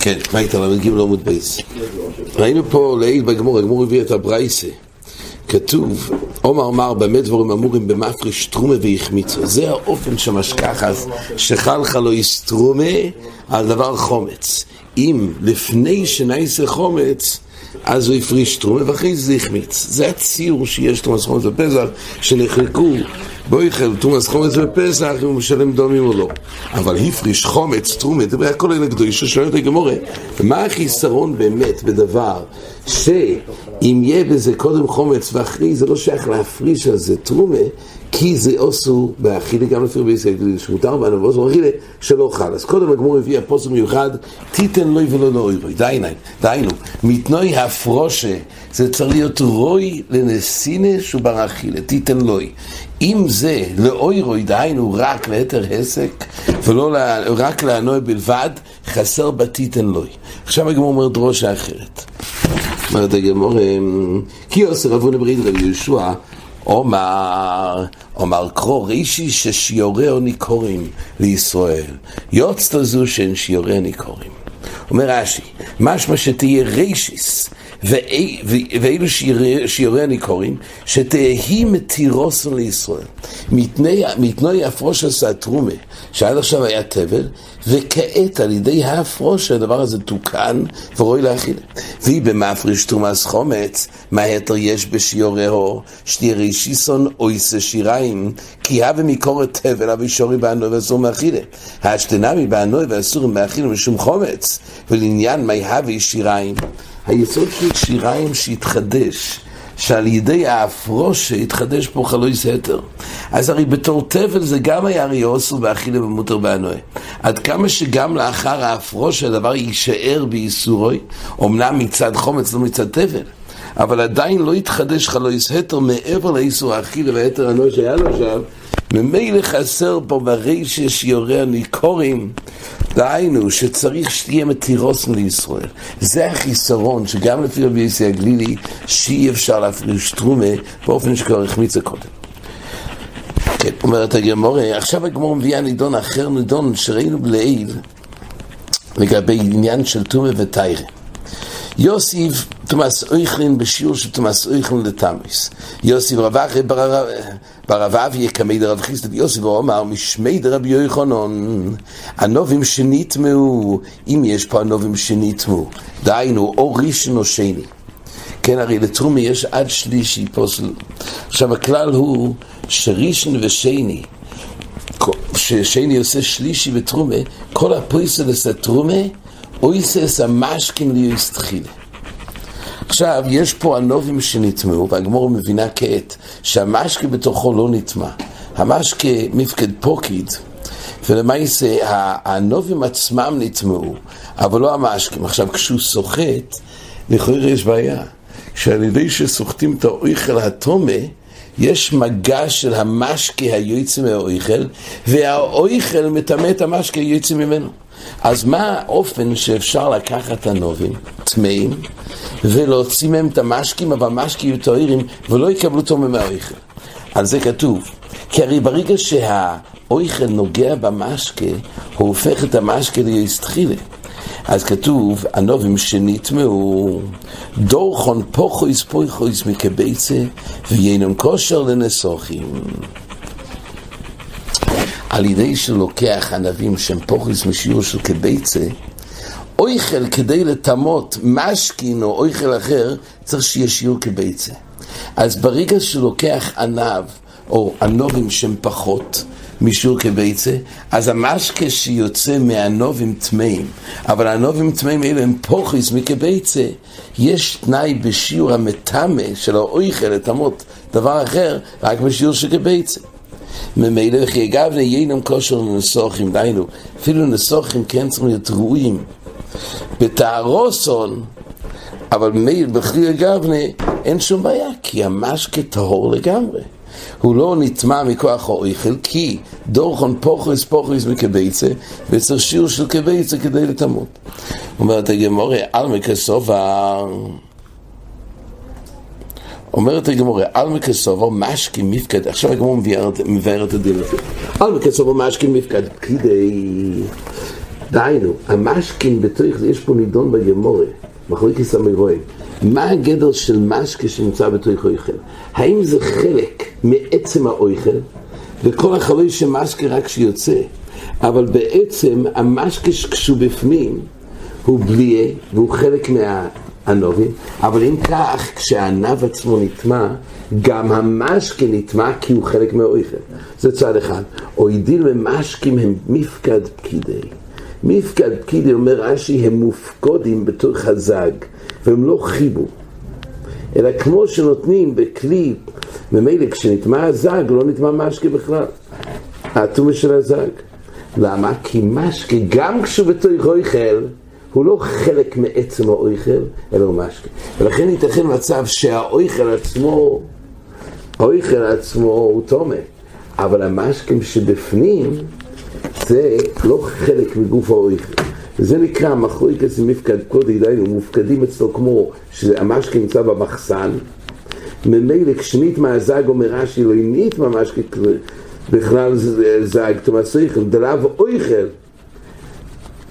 כן, מה איתה ל"ג עמוד בייס? ראינו פה לעיל בגמור, הגמור הביא את הברייסה. כתוב, עומר אמר במה דבורים אמורים במפריש תרומה והחמיצו. זה האופן שמשכח אז שחלך לא יסתרומה על דבר חומץ. אם לפני שנעשה חומץ אז הוא הפריש תרומה ואחרי זה החמיץ. זה הציור שיש תומס חומץ בפסח, שנחלקו בויכל תומס חומץ בפסח אם הוא משלם דומים או לא. אבל הפריש חומץ, תרומה, זה הכל אלה קדושה, שואל את הגמורה, מה החיסרון באמת בדבר שאם יהיה בזה קודם חומץ ואחרי זה לא שייך להפריש על זה תרומה כי זה אוסו באכילה גם לפי רבי ישראל, שמותר בנו ואוסו באכילה שלא חל. אז קודם הגמור הביא הפוסק מיוחד, תיתן לוי ולא לאוירוי, דיינו, מתנוי הפרושה, זה צריך להיות רוי לנסינה שהוא בר אכילה, תיתן לוי. אם זה לאוירוי, דהיינו רק ליתר עסק, ולא רק לענוי בלבד, חסר בתיתן לוי. עכשיו הגמור אומר דרושה אחרת. אומרת הגמור, כי עושה רבו ברית רבי יהושע אומר, אומר קרוא רישי ששיורהו ניכורים לישראל. יוצא זו שאין שיורהו ניכורים. אומר רש"י, משמע שתהיה רישיס, ואילו שיוריה ניכורים, שתהי מתירוסון לישראל. מתנוי הפרוש עשה תרומה, שעד עכשיו היה תבל, וכעת על ידי ההפרוש הדבר הזה תוקן ורואי להכיל. והיא במפריש תרומס חומץ, מה היתר יש בשיורהו, שתהיה רישיסון אויסה שיריים, כי הווה מקורת תבל, אבי שורי בענוי ואסור מאכילה. השתנמי בענוי ואסור מאכילה משום חומץ, ולעניין מי הווה שיריים. היסוד של שיריים שהתחדש, שעל ידי ההפרושה התחדש פה חלוי סתר. אז הרי בתור תבל זה גם היה הרי אוסר ואכילה ומותר בענוי. עד כמה שגם לאחר ההפרושה הדבר יישאר בייסורוי, אמנם מצד חומץ לא מצד תבל. אבל עדיין לא התחדש חלוי סתר מעבר לאיסור האכילה והיתר הנוי שהיה לו עכשיו, ממילא חסר פה ברישא שיורה ניכורים דהיינו שצריך שתהיה מתירוסן לישראל. זה החיסרון שגם לפי רבי יוסי הגלילי שאי אפשר להפריש תרומה באופן שכבר החמיץ קודם. כן, אומרת הגמורה, עכשיו הגמורה מביאה נידון אחר נידון שראינו לעיל לגבי עניין של תרומה ותיירה. יוסיף תומאס אויכלין בשיעור של תומאס אויכלין לתמיס. יוסיף רווחי ברב אבי יקמי דרב חיסד יוסיף ואומר משמי דרבי יוחנון הנובים שנטמעו אם יש פה הנובים שנטמעו דהיינו או ראשון או שני כן הרי לתרומי יש עד שלישי פוסל. עכשיו הכלל הוא שראשון ושני. ששני עושה שלישי בתרומה כל הפויסל עושה תרומה אויסס המשקים ליוס תחילה. עכשיו, יש פה הנובים שנטמעו, והגמור מבינה כעת שהמשקה בתוכו לא נטמע. המשקה מפקד פוקיד, ולמעשה הנובים עצמם נטמעו, אבל לא המשקים. עכשיו, כשהוא סוחט, לכאורה יש בעיה. שעל ידי שסוחטים את האויכל התומה, יש מגע של המשקה היוצא מהאויכל, והאויכל מטמא את המשקה היוצא ממנו. אז מה האופן שאפשר לקחת הנובים, טמאים, ולהוציא מהם את המשקים, אבל המשקים יהיו טהורים, ולא יקבלו תומם מהאויכל? על זה כתוב, כי הרי ברגע שהאויכל נוגע במשקה, הוא הופך את המשקה ליסטחילה. אז כתוב, הנובים שנטמעו, דורכון פוחויס פוחויס מקבצה, ויינון כושר לנסוכים. על ידי שלוקח ענבים שהם פוחס משיעור של כביצה, אויכל כדי לטמות משכין או אויכל אחר, צריך שיהיה שיעור כביצה. אז ברגע שלוקח ענב או ענובים שהם פחות משיעור כביצה, אז המשקה שיוצא מהענובים טמאים, אבל הענובים טמאים האלה הם פוחס מכביצה, יש תנאי בשיעור המטמא של האויכל לטמות דבר אחר, רק בשיעור של כביצה. ממילא וכי אגב ינם כושר לנסוחים, דיינו, אפילו נסוחים כן צריכים להיות ראויים. בתערוסון, אבל ממילא בכלי אגבנה אין שום בעיה, כי המשקה טהור לגמרי. הוא לא נטמע מכוח האויכל, כי דורכון פוחס פוחס מקבייצה, וצריך שיעור של קבייצה כדי לטמות. אומרת הגמורה, על מקסובה אומרת הגמורה, על מקסובו משקי מפקד, עכשיו הגמורה מבאר את הדין הזה. על מקסובו משקי מפקד, כדי... דהיינו, המשקין בתוך זה, יש פה נידון בגמורה, מחליקס המרואים. מה הגדר של משקה שנמצא בתוך אויכל? האם זה חלק מעצם האויכל, וכל החלוי של משקה רק שיוצא, אבל בעצם המשקה כשהוא בפנים, הוא בליה, והוא חלק מהענובים, אבל אם כך, כשהענב עצמו נטמע, גם המשקה נטמע כי הוא חלק מהאויכל. זה צד אחד. אוידיל ומשקים הם מפקד פקידי. מפקד פקידי אומר רש"י, הם מופקודים בתוך הזג, והם לא חיבו. אלא כמו שנותנים בכלי, ממילא כשנטמע הזג, לא נטמע משקה בכלל. האטומה של הזג. למה? כי משקה, גם כשהוא בתוך אויכל, הוא לא חלק מעצם האויכל, אלא הוא משקה. ולכן ייתכן מצב שהאויכל עצמו, האויכל עצמו הוא תומה, אבל המשקים שבפנים, זה לא חלק מגוף האויכל. וזה נקרא מחלוקת מפקד קודי, דיינו, מופקדים אצלו כמו שהמשקה נמצא במחסן. ממילא כשנית מהזג אומר רש"י, לא נית ממש בכלל זג, תומס איכל, דלאו אויכל.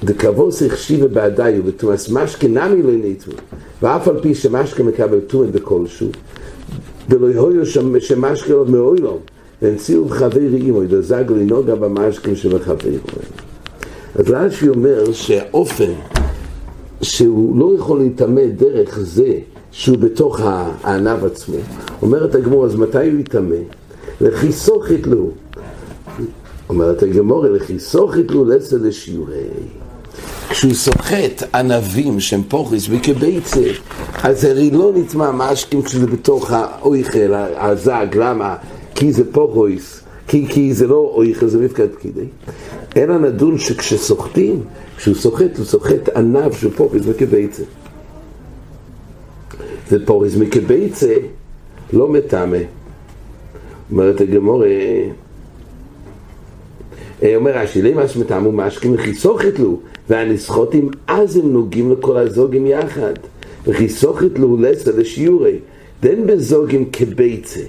דקבוס החשיבה בעדיו, ותומס משקה נמי לא ניתו, ואף על פי שמשקה מקבל תומת בכלשהו, דלא יהיו שמשקה לא מאוילום, והנציאו בחברי אימו, דזג לנוגע במשקה שבחברי אז רש"י אומר שהאופן שהוא לא יכול להתעמד דרך זה שהוא בתוך הענב עצמו, אומרת הגמור, אז מתי הוא יטמא? לכי סוכת לו. אומרת הגמור, לכי סוכת לו לסה לשיעורי. כשהוא סוחט ענבים שהם פוכריס וכביצה, אז הרי לא נטמע משקים כשזה בתוך האויכל, הזג, למה? כי זה פוכריס, כי, כי זה לא אויכל, זה מפקד פקידי. אלא נדון שכשסוחטים, כשהוא סוחט, הוא סוחט ענב של פוכריס וכביצה. זה פוכריס מכביצה, לא מטמא. אומרת הגמור, אומר רש"י, למה שמטעמו משקים וכי סוחט לו, והנסחוטים אז הם נוגעים לכל הזוגים יחד. וכי סוחט לו לסה לשיעורי, דן בזוגים כביצה.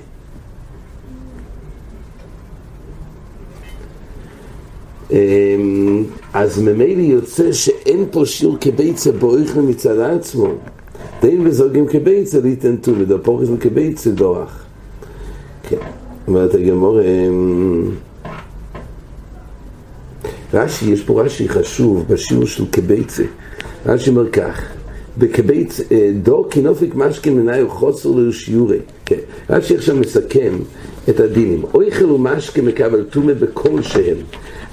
אז ממילא יוצא שאין פה שיעור כביצה באויכל מצד עצמו. דין בזוגים כביצה ליתן טו, ודפוכס כביצה דוח. כן, אומרת הגמור, רש"י, יש פה רש"י חשוב בשיעור של כביצה. רש"י אומר כך, בכבית דור כנופיק משכן מנהיו חוסר לו שיעורי. כן, רש"י עכשיו מסכם את הדינים. אויכל ומשכן מקבל טומא בכל שהם,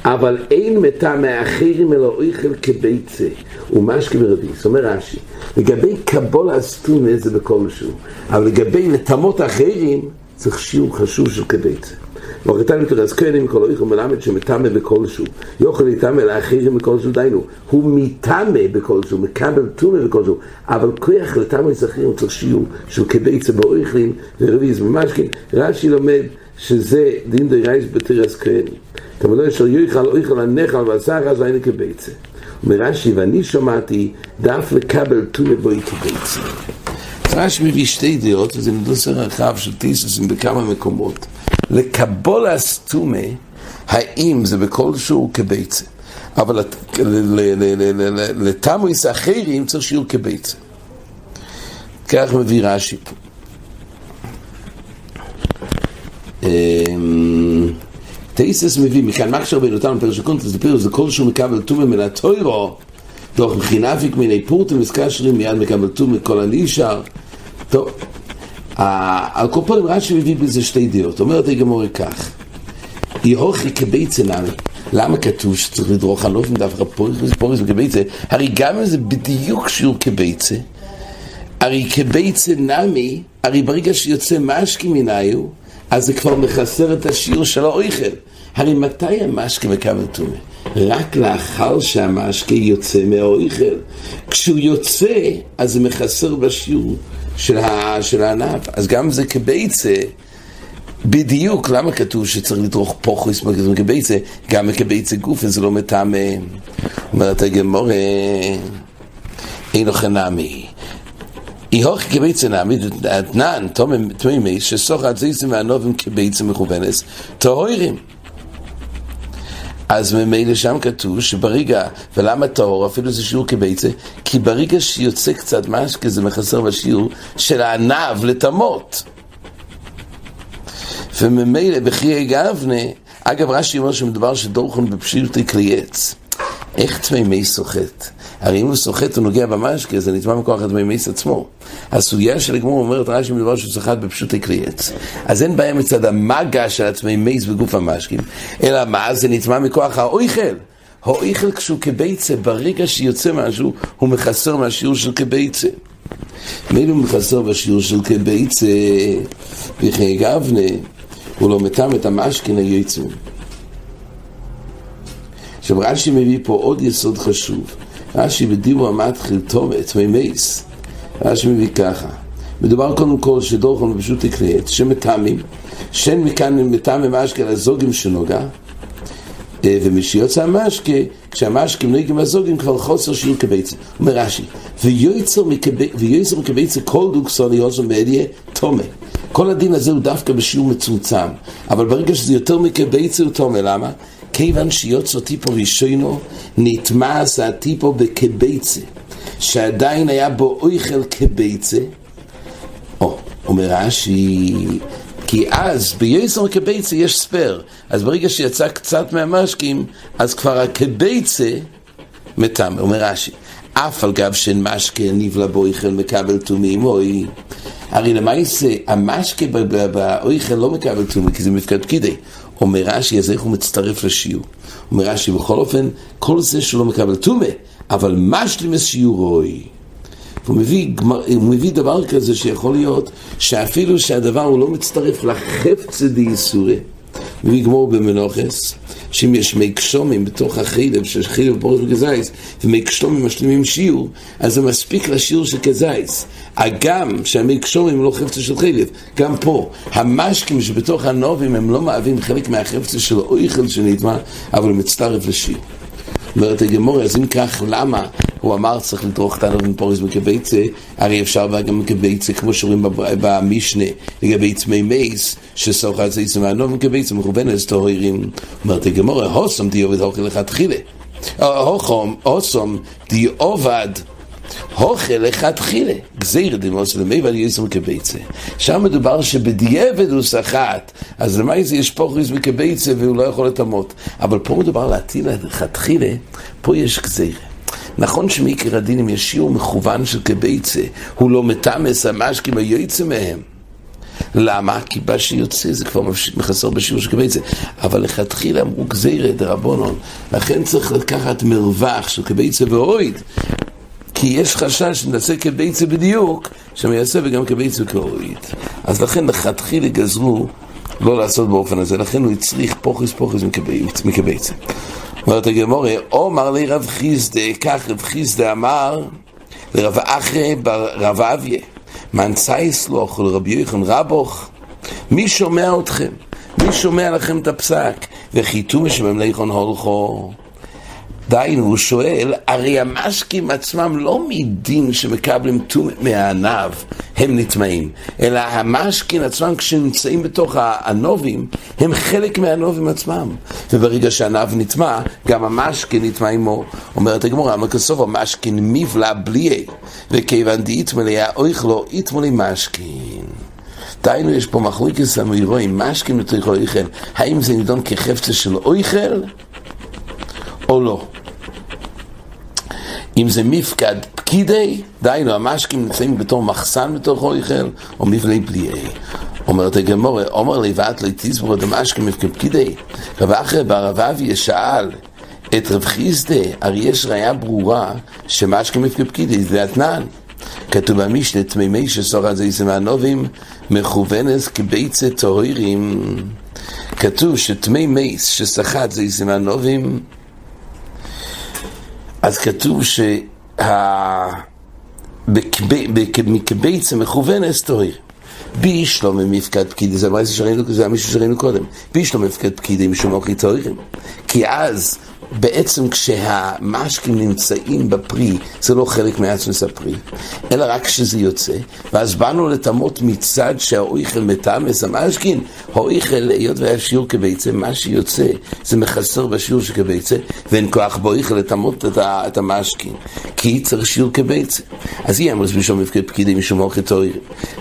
אבל אין מתה מאחרים אלא אויכל כביצה ומשכן ורביס. אומר רש"י, לגבי קבול הסטומא זה בכל שהוא, אבל לגבי לטמות אחרים צריך שיעור חשוב של כביצה. מורתן תרס כהנים כל אויכל מלמד שמטמא בכלשהו יוכל להתאמה לאחרים בכלשהו דיינו. הוא מטמא בכלשהו מקבל טומא בכלשהו אבל כוח לטמא אחרים צריך שיעור של כביצה באויכלים ורביז במשכין רש"י לומד שזה דין דרייס בתרס כהנים תמודו של יויכל אויכל הנחל ועשר אז היינו כביצה אומר רש"י ואני שמעתי דף לקבל טומא בוי כביצה רש"י מביא שתי דעות וזה נדוסר רחב של טיסוסים בכמה מקומות לקבול הסתומה, האם זה בכלשהו כביצה, אבל לתמריס אחרים צריך שיעור כביצה. כך מביא רש"י פה. טייסס מביא, מכאן מקשר בין אותנו פרש הקונטס, זה כלשהו מקבל תומה מן התוירו, תוך בחינפיק מיני פורטים וסקשרים מיד מקבל תומה כל הנישר. טוב. על כל פנים רש"י מביא בזה שתי דעות, אומרת הגמורה כך, יהוכי כביצה נמי, למה כתוב שצריך לדרוך על אופן דווקא פוריס וכביצה? הרי גם אם זה בדיוק שיעור כביצה, הרי כביצה נמי, הרי ברגע שיוצא משקי מנהיו, אז זה כבר מחסר את השיעור של האויכל. הרי מתי המשקי מקבל טומא? רק לאחר שהמשקי יוצא מהאויכל. כשהוא יוצא, אז זה מחסר בשיעור. של, ה, של הענף. אז גם זה כביצה, בדיוק, למה כתוב שצריך לדרוך פוכוס כביצה? גם כביצה גוף, וזה לא מטעם, אומרת הגמורה, אין לו חנמי. אי הוכי כביצה נעמיד אתנן, תומי מייס, שסוך הצייסים והנובים כביצה מכוונס, טהורים. אז ממילא שם כתוב שברגע, ולמה טהור, אפילו זה שיעור כביצה, כי ברגע שיוצא קצת משקה זה מחסר בשיעור של הענב לטמות. וממילא בחיי גבנה, אגב רש"י אומר שמדובר שדורכון בפשיטי כלי עץ. איך תמימי סוחט? הרי אם הוא סוחט הוא נוגע במשקה, זה נטמע מכוח התמימיס עצמו. הסוגיה של הגמור אומרת רש"י מדובר שהוא סוחט בפשוטי כלי עץ. אז אין בעיה מצד המגע של התמימיס בגוף המשקים, אלא מה? זה נטמע מכוח האויכל. האויכל כשהוא כביצה, ברגע שיוצא משהו, הוא מחסר מהשיעור של כביצה. מילא הוא מחסר בשיעור של כביצה, וכי גבנה, הוא לא מטעם את המשכן היוצאים. עכשיו רש"י מביא פה עוד יסוד חשוב. רש"י בדיבור המתחיל טוב את מימייס. רש"י מביא ככה. מדובר קודם כל שדורכון פשוט יקרה את שמטעמים, שאין מכאן מטעם משקה לזוגים שנוגע, אה, ומשיוצא המשקה, כשהמשקה נוהגים הזוגים כבר חוסר שיעור כביצה. אומר רש"י, ויועצר מקביצה כל דוקסון יעוזר מאדיה תומה. כל הדין הזה הוא דווקא בשיעור מצומצם, אבל ברגע שזה יותר מקביצה הוא תומה, למה? כיוון שיוצא טיפו ראשונו, נתמאס הטיפו בקביצה, שעדיין היה בו אויכל קביצה, או, אומר רש"י, כי אז ביועצר קביצה יש ספר, אז ברגע שיצא קצת מהמשקים, אז כבר הקביצה מתם, אומר רש"י. אף על גב שאין משקה נבלע באויכל מקבל תומים, אוי. הרי למעשה, המשקה באויכל לא מקבל תומים, כי זה מפקד פקידי. אומר רש"י, אז איך הוא מצטרף לשיעור? אומר רש"י, בכל אופן, כל זה שלא מקבל טומא, אבל משלים שיעורוי. הוא מביא, הוא מביא דבר כזה שיכול להיות שאפילו שהדבר הוא לא מצטרף לחפצה דייסורי. מביא גמור במנוחס, שאם יש מי קשומים בתוך החילב, שיש חילב פורס וכזייס, ומי קשומים משלימים שיעור, אז זה מספיק לשיעור של כזייס. הגם שהמי קשומים לא חפצה של חילב, גם פה, המשקים שבתוך הנובים הם לא מהווים חלק מהחפצה של אויכל שנטמע, אבל הוא מצטרף לשיעור. אומרת הגמור, אז אם כך, למה הוא אמר צריך לדרוך את הנובים פורס וכביצה, הרי אפשר גם כביצה, כמו שאומרים במשנה, לגבי צמי מייס, שסוחה זה יצא מהנובים כביצה מכוונת טהורים. אומרת הגמור, הוסם די עובד אוכל לכתחילה. הוסם די הוכל לכתחילה, גזיר דמוס למי ועל יסר כביצה. שם מדובר שבדיעבד הוא סחט, אז למה זה יש פוכריס מכביצה והוא לא יכול לטמות. אבל פה מדובר להטיל לכתחילה, פה יש גזיר. נכון שמעיקר הדינים יש שיעור מכוון של כביצה, הוא לא מטמס המשקים היועצה מהם. למה? כי מה שיוצא זה כבר מחסר בשיעור של כביצה. אבל לכתחילה אמרו גזירה דרבונון, לכן צריך לקחת מרווח של כביצה ואויד. כי יש חשש שנעשה כביצה בדיוק, שמייעשה וגם כביצה כאויד. אז לכן לכתחילה גזרו לא לעשות באופן הזה, לכן הוא הצריך פוכס פוכס מקביצה. אומרת הגמורה, אומר לי רב חיסדה, כך רב חיסדה אמר לרב אחרי ברב אביה, מנצייס לו, לרבי יוחנן רבוך, מי שומע אתכם? מי שומע לכם את הפסק? וחיתום משמם ליכון הולכו. דהיינו, הוא שואל, הרי המשקים עצמם לא מדין שמקבלים טומאת מהענב, הם נטמעים, אלא המשקים עצמם כשנמצאים בתוך הנובים, הם חלק מהנובים עצמם. וברגע שהענב נטמע, גם המשקים נטמע עמו. אומרת הגמורה, אמר כסוף המשקים מבלע בליעי, וכיוון דאיתמלא אויכלו, איתמלא משקים. דהיינו, יש פה מחלוקת אמירואים, משקים לתוך אויכל, האם זה נידון כחפצה של אויכל? או לא. אם זה מפקד פקידי, דהיינו המשקים נמצאים בתור מחסן בתוך אויכל, או מבלי פליאי. אומרת הגמורה, אומר לי ואת לא תסבור דמשקים מפקד פקידי. רב אחרי ברב אביה שאל את רב חיסדה, הרי יש ראייה ברורה שמשקים מפקד פקידי זה אתנן. כתוב במשנה, תמימי שסורת זה יסמא הנובים, מכוונת כביצה טהורים. כתוב שתמי מייס שסחט זה יסמא הנובים, אז כתוב שה... מקבייצה מכוונת תוהיר. בי שלום מפקד פקידי, זה המראה שראינו, היה מישהו שראינו קודם. בי שלום מפקד פקידי משום אוכי תוהירים. כי אז בעצם כשהמשקים נמצאים בפרי, זה לא חלק מעצמס הפרי, אלא רק כשזה יוצא, ואז באנו לטמות מצד שהאויכל מטמס המשקין, האויכל, היות והיה שיעור כביצה, מה שיוצא זה מחסר בשיעור של כביצה, ואין כוח באויכל לטמות את, את המשקין, כי צריך שיעור כביצה. אז היא אמרת בשום מפקד פקידים משום אוכל תויר,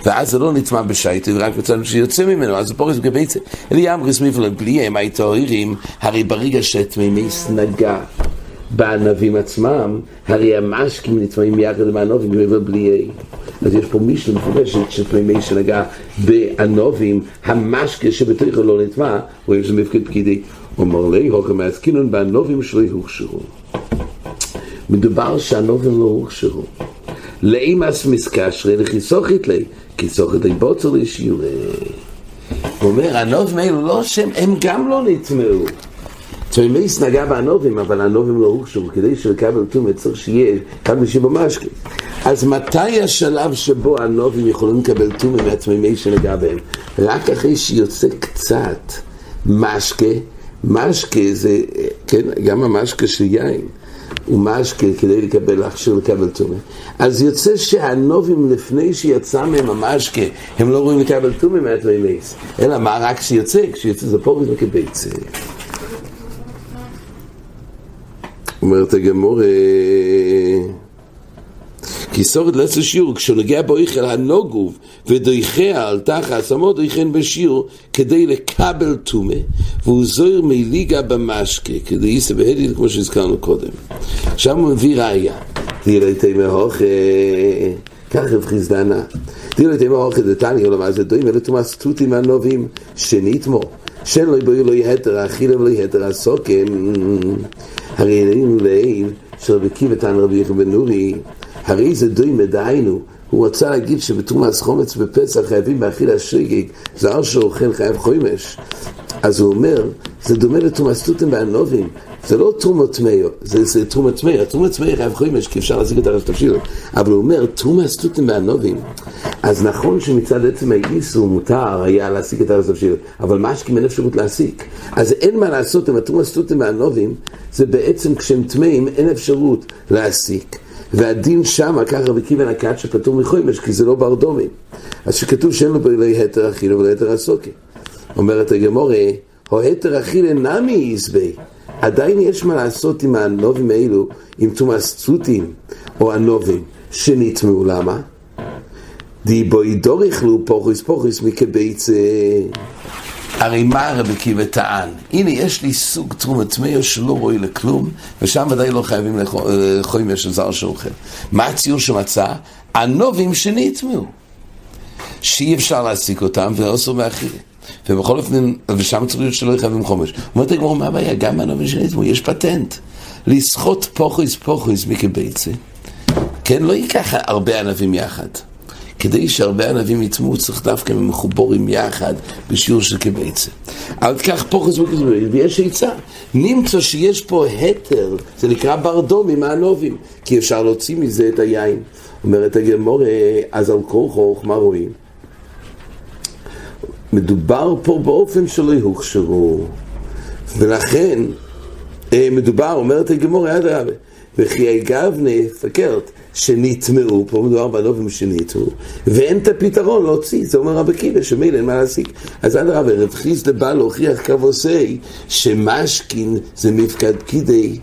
ואז זה לא נטמע בשייטו, רק בצד שיוצא ממנו, אז זה פורס כביצה. אלא אמרת מפלג בלי הם היתוירים, הרי ברגע שתמימי סנגה בענבים עצמם, הרי המשקים נטמעים יחד עם הענבים מעבר בלי אז יש פה מישהו מפורשת שתמימי שנגע בענבים, המשקה שבתוכו לא נטמע, הוא יש מפקד פקידי. אומר לי, הוקר מעסקינון בענבים שלא הוכשרו. מדובר שהענבים לא הוכשרו. לאימס מסקשרי לכיסוכית לי, כיסוכית לי בוצר לשיעורי. הוא אומר, הנובים האלו לא שהם, הם גם לא נטמעו. צוימייס נגע בענובים, אבל הענובים לא הוגשו, כדי שלקבל טומאה צריך שיהיה אחד משיב המשקה. אז מתי השלב שבו הענובים יכולים לקבל טומאה מהתמימי שנגע בהם? רק אחרי שיוצא קצת משקה, משקה זה, כן, גם המשקה של יין. הוא משקה כדי לקבל, להכשיר לקבל טומאה. אז יוצא שהנובים לפני שיצא מהם המשקה, הם לא רואים לקבל טומאה מהתמימייס. אלא מה רק כשיוצא? כשיוצא זה פורס וכביצה. אומרת הגמור, כי סורת לעשר שיעור, כשנוגע בו איכל הנוגוב ודויחיה על תחת, שמו דויכן בשיעור כדי לקבל טומא, והוא זוהר מליגה במשקה, כדי יישא בהדיל כמו שהזכרנו קודם. עכשיו הוא מביא ראייה, תהיה תימא הוכה, כך רב חיסדנה. תהיה תימא הוכה דתני, למה זה דוים, אלה תומאס תותים הנובים, שנתמו. שאין לו יבואי לא יהתר, אכילה ולא יהתר הסוקם. הרי ראינו לעיל של רבי קיבא תן רבי יחד בן נורי, הרי זה דוימה דהיינו, הוא רצה להגיד שבתרומס חומץ בפסח חייבים באכילה שריגיג, זר שאוכל חייב חוימש. אז הוא אומר, זה דומה לתרומס תותים בענובים, זה לא תרומות מאיר, זה, זה תרומות מאיר, תרומות מאיר חייב חוימש, כי אפשר להשיג את הרב תפשילו, אבל הוא אומר, תרומס תותים בענובים, אז נכון שמצד עצם האיסור מותר היה להשיג את הרב תפשילו, אבל שכם אין אפשרות להשיג. אז אין מה לעשות עם התרומס תותים בענובים, זה בעצם כשהם טמאים אין אפשרות להשיג. והדין שמה, ככה רבי קיבן הקט שפטור מחוימש, כי זה לא בר דומים. אז שכתוב שאין לו בלי היתר אכילה ולא היתר הסוקי. אומרת הגמורה, או היתר אכילה נמי יזבי. עדיין יש מה לעשות עם הנובים האלו, עם תומאס צוטים, או הנובים, שנטמעו, למה? די בוי דוריכלו פוכוס פוכוס מקבייצה. הרי מה רבי קיבא טען? הנה, יש לי סוג תרומת מאיר שלא רואה לכלום, ושם ודאי לא חייבים לחוימר של זר שאוכל. מה הציור שמצא? הנובים שנטמעו. שאי אפשר להסיק אותם, ואוסר מאכילה. ובכל אופן, ושם צריך להיות שלא חייבים חומש. אומרת הגמור, מה הבעיה? גם הנובים שנטמעו, יש פטנט. לסחוט פוכוס פוכוס מקבייצה. כן, לא ייקח הרבה ענבים יחד. כדי שהרבה ענבים יטמעו צריך דווקא מחובורים יחד בשיעור של כביצה. כך פה חזרו כזמרים, ויש עצה. נמצא שיש פה התר, זה נקרא ברדום עם הענובים, כי אפשר להוציא מזה את היין. אומרת הגמורה, אז על כורחוך, מה רואים? מדובר פה באופן שלא יוכשרו, ולכן מדובר, אומרת הגמורה, אדרבה, וכי אגבנה, סכרת, שנטמעו, פה מדובר בנובים שנטמעו, ואין את הפתרון להוציא, זה אומר רבי קיבא, שמילא אין מה להסיק. אז אדרבה, רב חיסדא בא להוכיח כבוסי, שמשכין זה מפקד פקידי,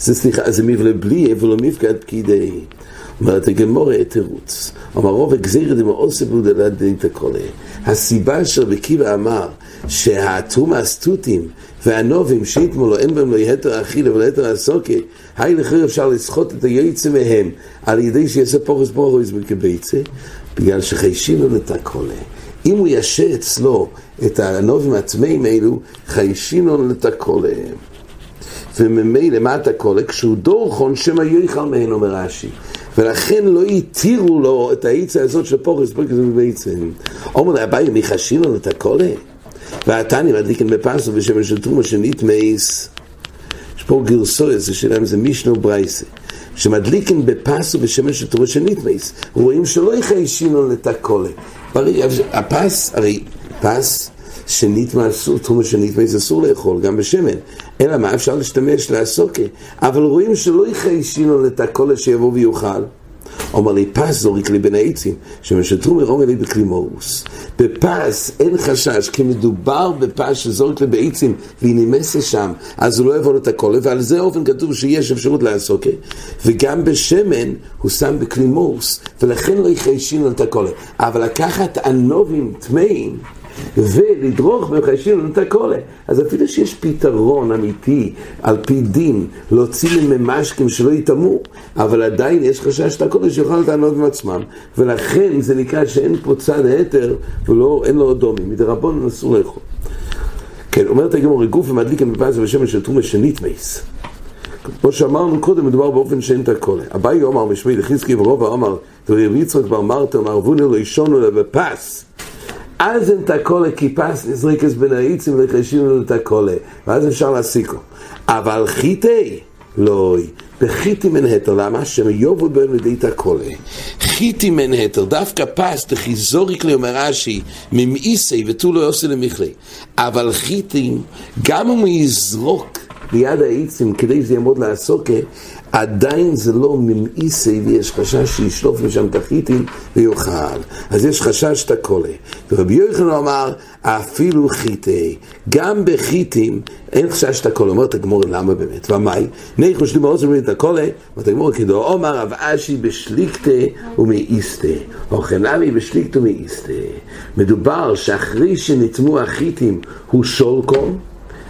זה סליחה, זה מבלה בלי, ולא מפקד פקידי. אומרת הגמורה תירוץ, אמר רוב הגזירא דמאוסף ודלת הקולה. הסיבה שרבי קיבא אמר שהתרומה הסטוטים והנובים שיתמו לו אין בהם לא יתר אכילה ולא יתר הסוקה, היי לכיר אפשר לסחוט את היועצה מהם על ידי שיעשה פורס פורס בקביצה, בגלל שחיישינו לתקולה. אם הוא ישה אצלו את הנובים הטמאים האלו, חיישינו לתקולה. וממילא מה התקולה? כשהוא דורכון שמא יאכל מהן אומר רש"י. ולכן לא התירו לו את העיצה הזאת של פורס פורס בביצים. אומר לה, אביי, מי חשינו את הקולה? והתני מדליקן בפסו בשמן של תרומה שנטמייס. יש פה גרסו, זה שלהם, זה מישנו ברייסה. שמדליקן בפסו בשמן של תרומה שנטמייס. רואים שלא יחיישינו את הקולה. הפס, הרי פס שנית מה אסור, תרומה שנית מה אסור לאכול, גם בשמן. אלא מה אפשר להשתמש לעסוקה. אבל רואים שלא יחיישינו לתקולה שיבוא ויאכל. אומר לי, פס זוריק לי בין העצים, שמשתרו מרום לי בקלימורוס. בפס אין חשש, כי מדובר בפס שזוריק לי בעצים והיא נמסה שם, אז הוא לא יבוא את הכל, ועל זה אופן כתוב שיש אפשרות לעסוק, וגם בשמן הוא שם בקלימורוס, ולכן לא יחיישינו את הכל. אבל לקחת ענובים טמאים, ולדרוך בחיישים את הכולה. אז אפילו שיש פתרון אמיתי, על פי דין, להוציא מממשקים שלא יטמאו, אבל עדיין יש חשש את הכולה שיוכל לטענות עם עצמם, ולכן זה נקרא שאין פה צד היתר, ואין לו אדומים, מדרבון אסור לאכול. כן, אומרת הגמור, רגוף ומדליק המפז בשמן של תרומה שנית מייס. כמו שאמרנו קודם, מדובר באופן שאין את הכולה. אביי אומר משמי לחזקי ורוב אמר, ורב יצחק בר מרתו אמר, וונו לא ישונו לה בפס. אז אין תקולה כיפס נזריקס בין העיצים וחשינו לתקולה ואז אפשר להסיקו אבל חיטי לא בחיטי מנהטר למה? שהם יובו בהם לידי תקולה חיטי מנהטר דווקא פס תחיזוריק לי אומר רש"י ממאיסי ותו לא עושה למכלי. אבל חיטי גם אם הוא יזרוק ליד העיצים כדי שזה יעמוד לעסוקה עדיין זה לא ממאיסי ויש חשש שישלוף משם את החיטים ויאכל. אז יש חשש שאתה קולה. ורבי יוחנן אמר, אפילו חיטי, גם בחיטים אין חשש שאתה קולה. אומרת הגמור, למה באמת? ומאי? ניחו שלי מאוד את הקולה, אומרת הגמור, כדו אומר, רב אשי בשליקתה ומאיסתה. אוכנמי בשליקתה ומאיסתה. מדובר שאחרי שנטמו החיטים הוא שולקום,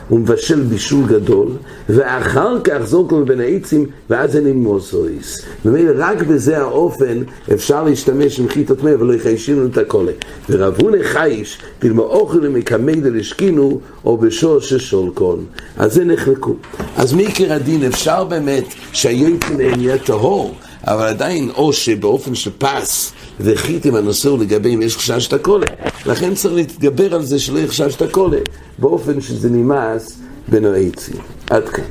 הוא מבשל בישול גדול, ואחר כך זורק לו מבין העצים, ואז אין אימוסויס. ומילא רק בזה האופן אפשר להשתמש עם חיטות מי, ולא יחיישינו את הכולה. ורבו נחייש, תלמו אוכל מקמי דלשקינו, או בשור ששולקון. אז זה נחלקו. אז מעיקר הדין אפשר באמת שהיועצים יהיה טהור, אבל עדיין או שבאופן שפס והחליטם הנושא לגבי אם יש חשש את תקולה. לכן צריך להתגבר על זה שלא יהיה חשש תקולה, באופן שזה נמאס בין העצים. עד כאן.